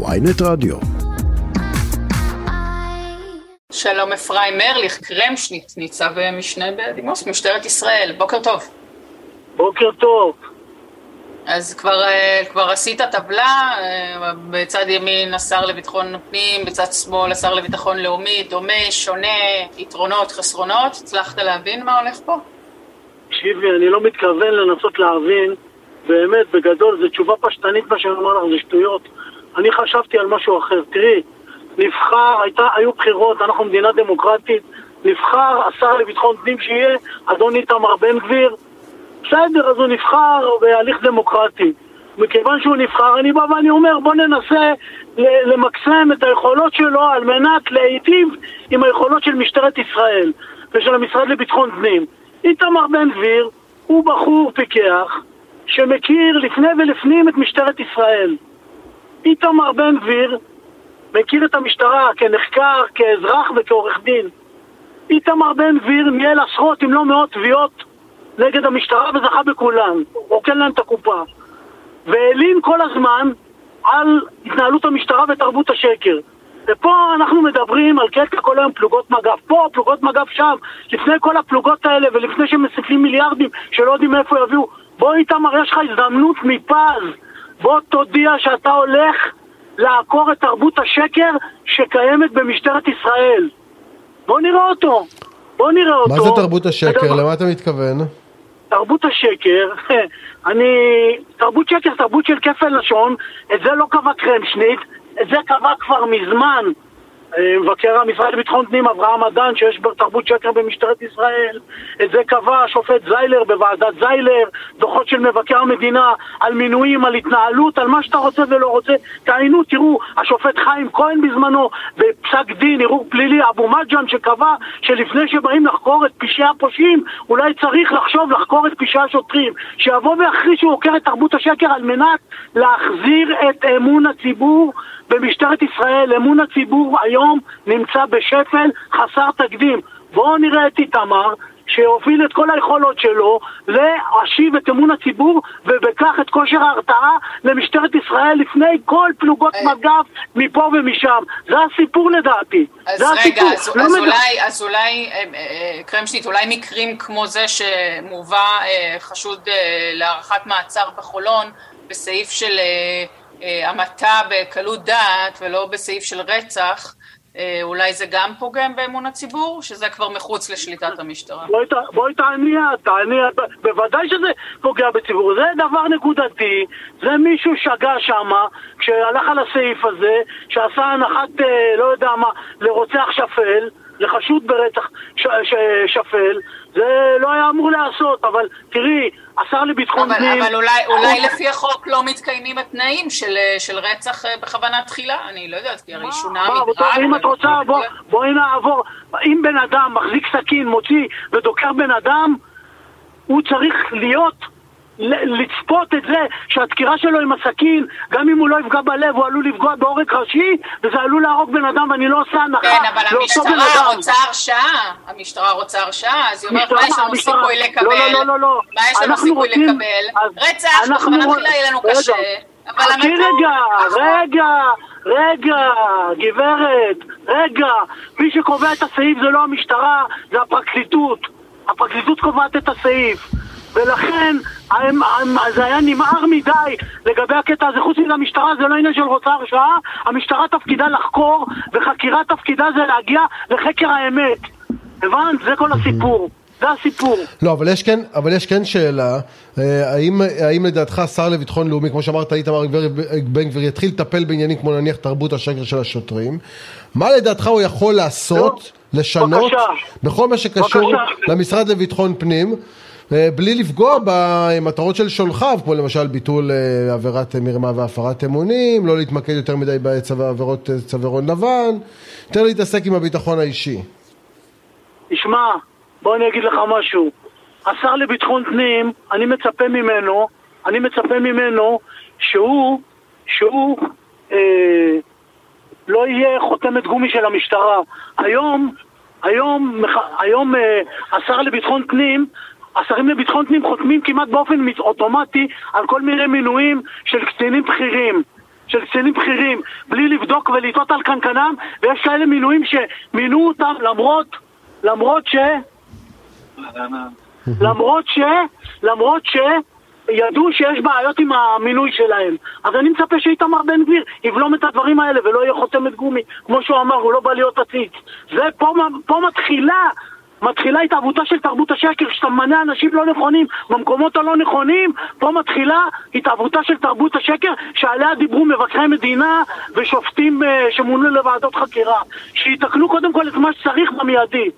ויינט רדיו. שלום אפרים מרליך, קרמשניט, ניצב משנה בדימוס, משטרת ישראל, בוקר טוב. בוקר טוב. אז כבר, אה, כבר עשית טבלה, אה, בצד ימין השר לביטחון פנים, בצד שמאל השר לביטחון לאומי, דומה, שונה, יתרונות, חסרונות, הצלחת להבין מה הולך פה? תקשיבי, אני לא מתכוון לנסות להבין, באמת, בגדול, זו תשובה פשטנית מה שאני אומר לך, זה שטויות. אני חשבתי על משהו אחר. תראי, נבחר, הייתה, היו בחירות, אנחנו מדינה דמוקרטית, נבחר השר לביטחון פנים שיהיה אדון איתמר בן גביר, בסדר, אז הוא נבחר בהליך דמוקרטי. מכיוון שהוא נבחר, אני בא ואני אומר, בוא ננסה למקסם את היכולות שלו על מנת להיטיב עם היכולות של משטרת ישראל ושל המשרד לביטחון פנים. איתמר בן גביר הוא בחור פיקח שמכיר לפני ולפנים את משטרת ישראל. איתמר בן גביר מכיר את המשטרה כנחקר, כאזרח וכעורך דין. איתמר בן גביר ניהל עשרות אם לא מאות תביעות נגד המשטרה וזכה בכולן, רוקן להם את הקופה. והלין כל הזמן על התנהלות המשטרה ותרבות השקר. ופה אנחנו מדברים על קטע כל היום פלוגות מג"ב פה, פלוגות מג"ב שם, לפני כל הפלוגות האלה ולפני שמסיפים מיליארדים שלא יודעים מאיפה יביאו. בוא איתמר, יש לך הזדמנות מפז. בוא תודיע שאתה הולך לעקור את תרבות השקר שקיימת במשטרת ישראל. בוא נראה אותו. בוא נראה אותו. מה זה תרבות השקר? למה אתה מתכוון? תרבות השקר, אני... תרבות שקר, תרבות של כפל לשון, את זה לא קבע קרמשניט, את זה קבע כבר מזמן מבקר המשרד לביטחון פנים אברהם אדן שיש תרבות שקר במשטרת ישראל. את זה קבע השופט זיילר בוועדת זיילר דוחות של מבקר המדינה על מינויים, על התנהלות, על מה שאתה רוצה ולא רוצה. תעיינו, תראו, השופט חיים כהן בזמנו בפסק דין, ערעור פלילי, אבו מג'אן שקבע שלפני שבאים לחקור את פשעי הפושעים אולי צריך לחשוב לחקור את פשעי השוטרים. שיבוא ויכריז שהוא עוקר את תרבות השקר על מנת להחזיר את אמון הציבור במשטרת ישראל, אמון הציבור היום נמצא בשפל חסר תקדים. בואו נראה את איתמר, שהוביל את כל היכולות שלו להשיב את אמון הציבור ובכך את כושר ההרתעה למשטרת ישראל לפני כל פלוגות אה. מג"ב מפה ומשם. זה הסיפור לדעתי. אז זה רגע, הסיפור. אז, לא אז, מד... אולי, אז אולי, אה, אה, קרמשטיט, אולי מקרים כמו זה שמובא חשוד להארכת מעצר בחולון בסעיף של... המתה בקלות דעת ולא בסעיף של רצח, אה, אולי זה גם פוגם באמון הציבור, שזה כבר מחוץ לשליטת המשטרה? בואי תעני את, תעני את, בוודאי שזה פוגע בציבור, זה דבר נקודתי, זה מישהו שגה שמה, כשהלך על הסעיף הזה, שעשה הנחת, אה, לא יודע מה, לרוצח שפל, לחשוד ברצח ש, ש, שפל, זה לא היה אמור להיעשות, אבל תראי, השר לביטחון פנים... אבל אולי, אולי לפי החוק לא מתקיימים התנאים של, של רצח אה, בכוונה תחילה, אני לא יודעת, כי הרי שונה מדרג... אם את רוצה, בוא, בואי נעבור, אם בן אדם מחזיק סכין, מוציא ודוקר בן אדם, הוא צריך להיות לצפות את זה שהדקירה שלו עם הסכין, גם אם הוא לא יפגע בלב, הוא עלול לפגוע בעורק ראשי, וזה עלול להרוג בן אדם, ואני לא עושה הנחה כן, אבל המשטרה רוצה הרשעה, המשטרה רוצה הרשעה, אז היא אומרת, מה יש לנו סיכוי לקבל? לא, לא, לא, לא. מה יש לנו סיכוי לקבל? רצח, בכוונה תחילה יהיה לנו קשה. חכי רגע, רגע, רגע, גברת, רגע, מי שקובע את הסעיף זה לא המשטרה, זה הפרקליטות. הפרקליטות קובעת את הסעיף. ולכן הם, הם, זה היה נמהר מדי לגבי הקטע הזה. חוץ מזה המשטרה זה לא עניין של רוצה הרשעה, המשטרה תפקידה לחקור, וחקירה תפקידה זה להגיע לחקר האמת. הבנת? זה כל הסיפור. זה הסיפור. לא, אבל יש כן, אבל יש כן שאלה, אה, האם, האם לדעתך השר לביטחון לאומי, כמו שאמרת, איתמר בן גביר יתחיל לטפל בעניינים כמו נניח תרבות השקר של השוטרים, מה לדעתך הוא יכול לעשות, לא. לשנות. בכל מה שקשור. למשרד לביטחון פנים, בלי לפגוע במטרות של שולחיו, כמו למשל ביטול אה, עבירת מרמה והפרת אמונים, לא להתמקד יותר מדי בעבירות אה, צווארון לבן, יותר להתעסק עם הביטחון האישי. תשמע, בוא אני אגיד לך משהו. השר לביטחון פנים, אני מצפה ממנו, אני מצפה ממנו שהוא, שהוא אה, לא יהיה חותמת גומי של המשטרה. היום, היום, היום אה, השר לביטחון פנים השרים לביטחון פנים חותמים כמעט באופן אוטומטי על כל מיני מינויים של קצינים בכירים. של קצינים בכירים בלי לבדוק ולטעות על קנקנם, ויש כאלה מינויים שמינו אותם למרות, למרות ש... למרות ש... למרות ש... ידעו שיש בעיות עם המינוי שלהם. אז אני מצפה שאיתמר בן גביר יבלום את הדברים האלה ולא יהיה חותמת גומי. כמו שהוא אמר, הוא לא בא להיות עציץ. זה פה, פה מתחילה מתחילה התהוותה של תרבות השקר, כשאתה ממנה אנשים לא נכונים במקומות הלא נכונים, פה מתחילה התהוותה של תרבות השקר שעליה דיברו מבקרי מדינה ושופטים uh, שמונו לוועדות חקירה. שיתקנו קודם כל את מה שצריך במיידי.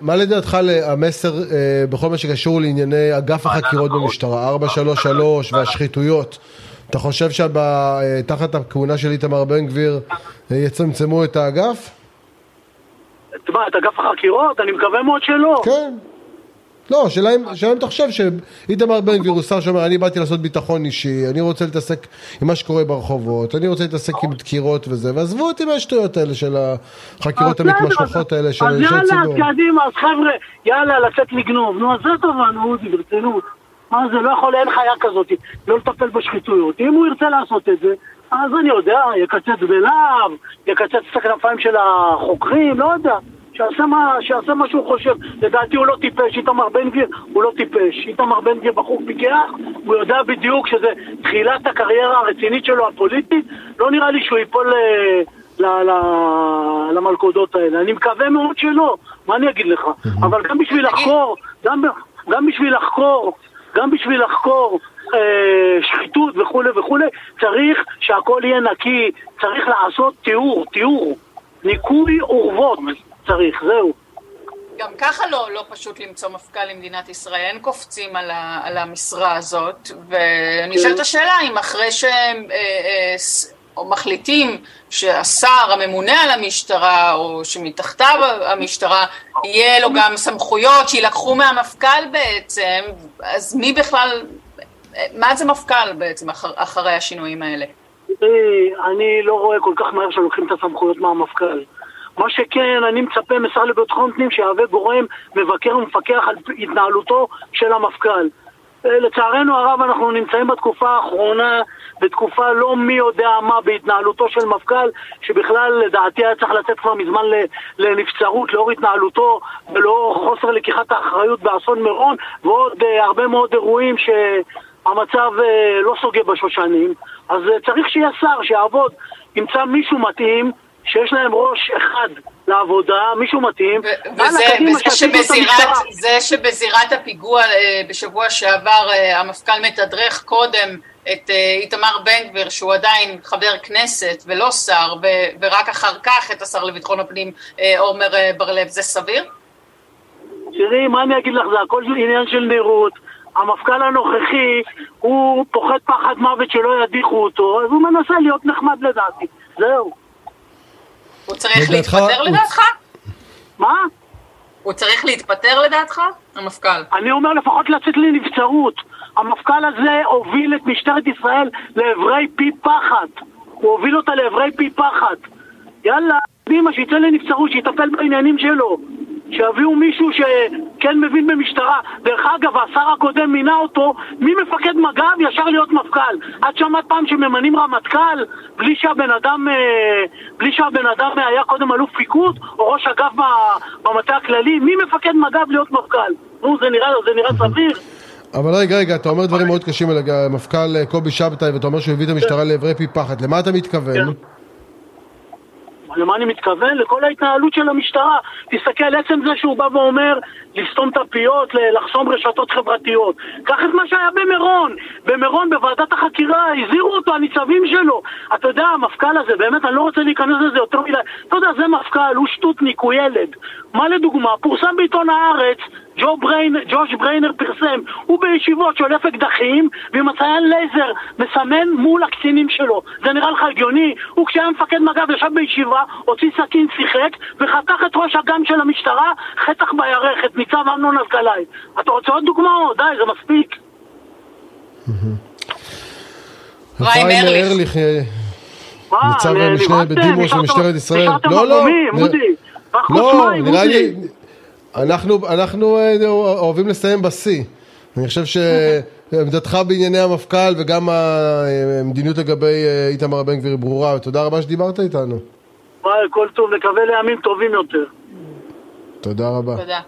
מה לדעתך המסר אה, בכל מה שקשור לענייני אגף החקירות במשטרה, 433 והשחיתויות? אתה חושב שתחת הכהונה של איתמר בן גביר אה, יצמצמו את האגף? מה, את אגף החקירות? אני מקווה מאוד שלא. כן. לא, השאלה אם אתה חושב שאיתמר בן גביר הוא שר שאומר, אני באתי לעשות ביטחון אישי, אני רוצה להתעסק עם מה שקורה ברחובות, אני רוצה להתעסק עם דקירות וזה, ועזבו אותי מהשטויות האלה של החקירות המתמשכות האלה של ציבור. אז יאללה, קדימה, אז חבר'ה, יאללה, לצאת לגנוב. נו, אז זה טובה, נו, אודי, ברצינות. מה זה, לא יכול, אין חיה כזאת, לא לטפל בשחיתויות. אם הוא ירצה לעשות את זה, אז אני יודע, יקצץ בלהב, יקצץ את הכנפיים של החוקרים, לא יודע. שיעשה מה, שיעשה מה שהוא חושב. לדעתי הוא לא טיפש, איתמר בן גביר הוא לא טיפש. איתמר בן גביר בחור פיקח, הוא יודע בדיוק שזה תחילת הקריירה הרצינית שלו הפוליטית. לא נראה לי שהוא ייפול אה, ל, ל, למלכודות האלה. אני מקווה מאוד שלא, מה אני אגיד לך? אבל גם בשביל לחקור, גם, גם בשביל לחקור, גם בשביל לחקור אה, שחיתות וכולי וכולי, צריך שהכל יהיה נקי, צריך לעשות תיאור, תיאור, ניקוי אורוות. צריך, זהו. גם ככה לא, לא פשוט למצוא מפכ"ל למדינת ישראל, אין קופצים על, ה, על המשרה הזאת, ואני כן. השאלה אם אחרי שהם אה, אה, מחליטים שהשר הממונה על המשטרה, או שמתחתיו המשטרה, יהיה לו גם סמכויות שיילקחו מהמפכ"ל בעצם, אז מי בכלל, מה זה מפכ"ל בעצם אחר, אחרי השינויים האלה? אני לא רואה כל כך מהר שלוקחים את הסמכויות מהמפכ"ל. מה שכן, אני מצפה משר לביטחון פנים שיהווה גורם מבקר ומפקח על התנהלותו של המפכ"ל. אה, לצערנו הרב אנחנו נמצאים בתקופה האחרונה בתקופה לא מי יודע מה בהתנהלותו של מפכ"ל שבכלל לדעתי היה צריך לצאת כבר מזמן לנבצרות לאור התנהלותו ולאור חוסר לקיחת האחריות באסון מירון ועוד uh, הרבה מאוד אירועים שהמצב uh, לא סוגר בשושנים אז uh, צריך שיהיה שר שיעבוד, ימצא מישהו מתאים שיש להם ראש אחד לעבודה, מישהו מתאים. וזה, שבזירת, זה שבזירת הפיגוע אה, בשבוע שעבר אה, המפכ"ל מתדרך קודם את אה, איתמר בן גביר, שהוא עדיין חבר כנסת ולא שר, ורק אחר כך את השר לביטחון הפנים עומר בר-לב, זה סביר? תראי, מה אני אגיד לך, זה הכל עניין של נראות. המפכ"ל הנוכחי, הוא פוחד פחד מוות שלא ידיחו אותו, אז הוא מנסה להיות נחמד לדעתי. זהו. הוא צריך להתפטר לדעתך? מה? הוא צריך להתפטר לדעתך, המפכ"ל? אני אומר לפחות לצאת לנבצרות. המפכ"ל הזה הוביל את משטרת ישראל לעברי פי פחת. הוא הוביל אותה לעברי פי פחת. יאללה, קדימה, שיצא לנבצרות, שיטפל בעניינים שלו. שיביאו מישהו שכן מבין במשטרה. דרך אגב, השר הקודם מינה אותו ממפקד מג"ב ישר להיות מפכ"ל. את שמעת פעם שממנים רמטכ"ל בלי שהבן אדם, אה, בלי שהבן אדם היה קודם אלוף פיקוד או ראש אגף במטה הכללי? מי מפקד מג"ב להיות מפכ"ל? נו, זה נראה, זה נראה סביר? אבל רגע, רגע, אתה אומר דברים מאוד קשים על המפכ"ל אה, קובי שבתאי ואתה אומר שהוא הביא את המשטרה לעברי פי פחת. למה אתה מתכוון? כן. למה אני מתכוון? לכל ההתנהלות של המשטרה. תסתכל, עצם זה שהוא בא ואומר לסתום את הפיות, לחסום רשתות חברתיות. קח את מה שהיה במירון. במירון, בוועדת החקירה, הזהירו אותו הניצבים שלו. אתה יודע, המפכ"ל הזה, באמת, אני לא רוצה להיכנס לזה יותר מדי. אתה יודע, זה מפכ"ל, הוא שטותניק, הוא ילד. מה לדוגמה? פורסם בעיתון הארץ ג'וש בריין, ג'וש בריינר פרסם, הוא בישיבות שולף אקדחים ועם הציין לייזר מסמן מול הקצינים שלו. זה נראה לך הגיוני? הוא כשהיה מפקד מג"ב ישב בישיבה, הוציא סכין, שיחק וחתך את ראש אג"ם של המשטרה, חתך בירך, את ניצב אמנון אלקלעי. אתה רוצה עוד דוגמאות? די, זה מספיק. חיים ארליך. ניצב משנה בדימוס של משטרת ישראל. לא, לא. לא, נראה לי... אנחנו, אנחנו אה, אוהבים לסיים בשיא. אני חושב עמדתך בענייני המפכ"ל וגם המדיניות לגבי איתמר בן גביר ברורה, ותודה רבה שדיברת איתנו. וואי, כל טוב, נקווה לימים טובים יותר. תודה רבה. תודה.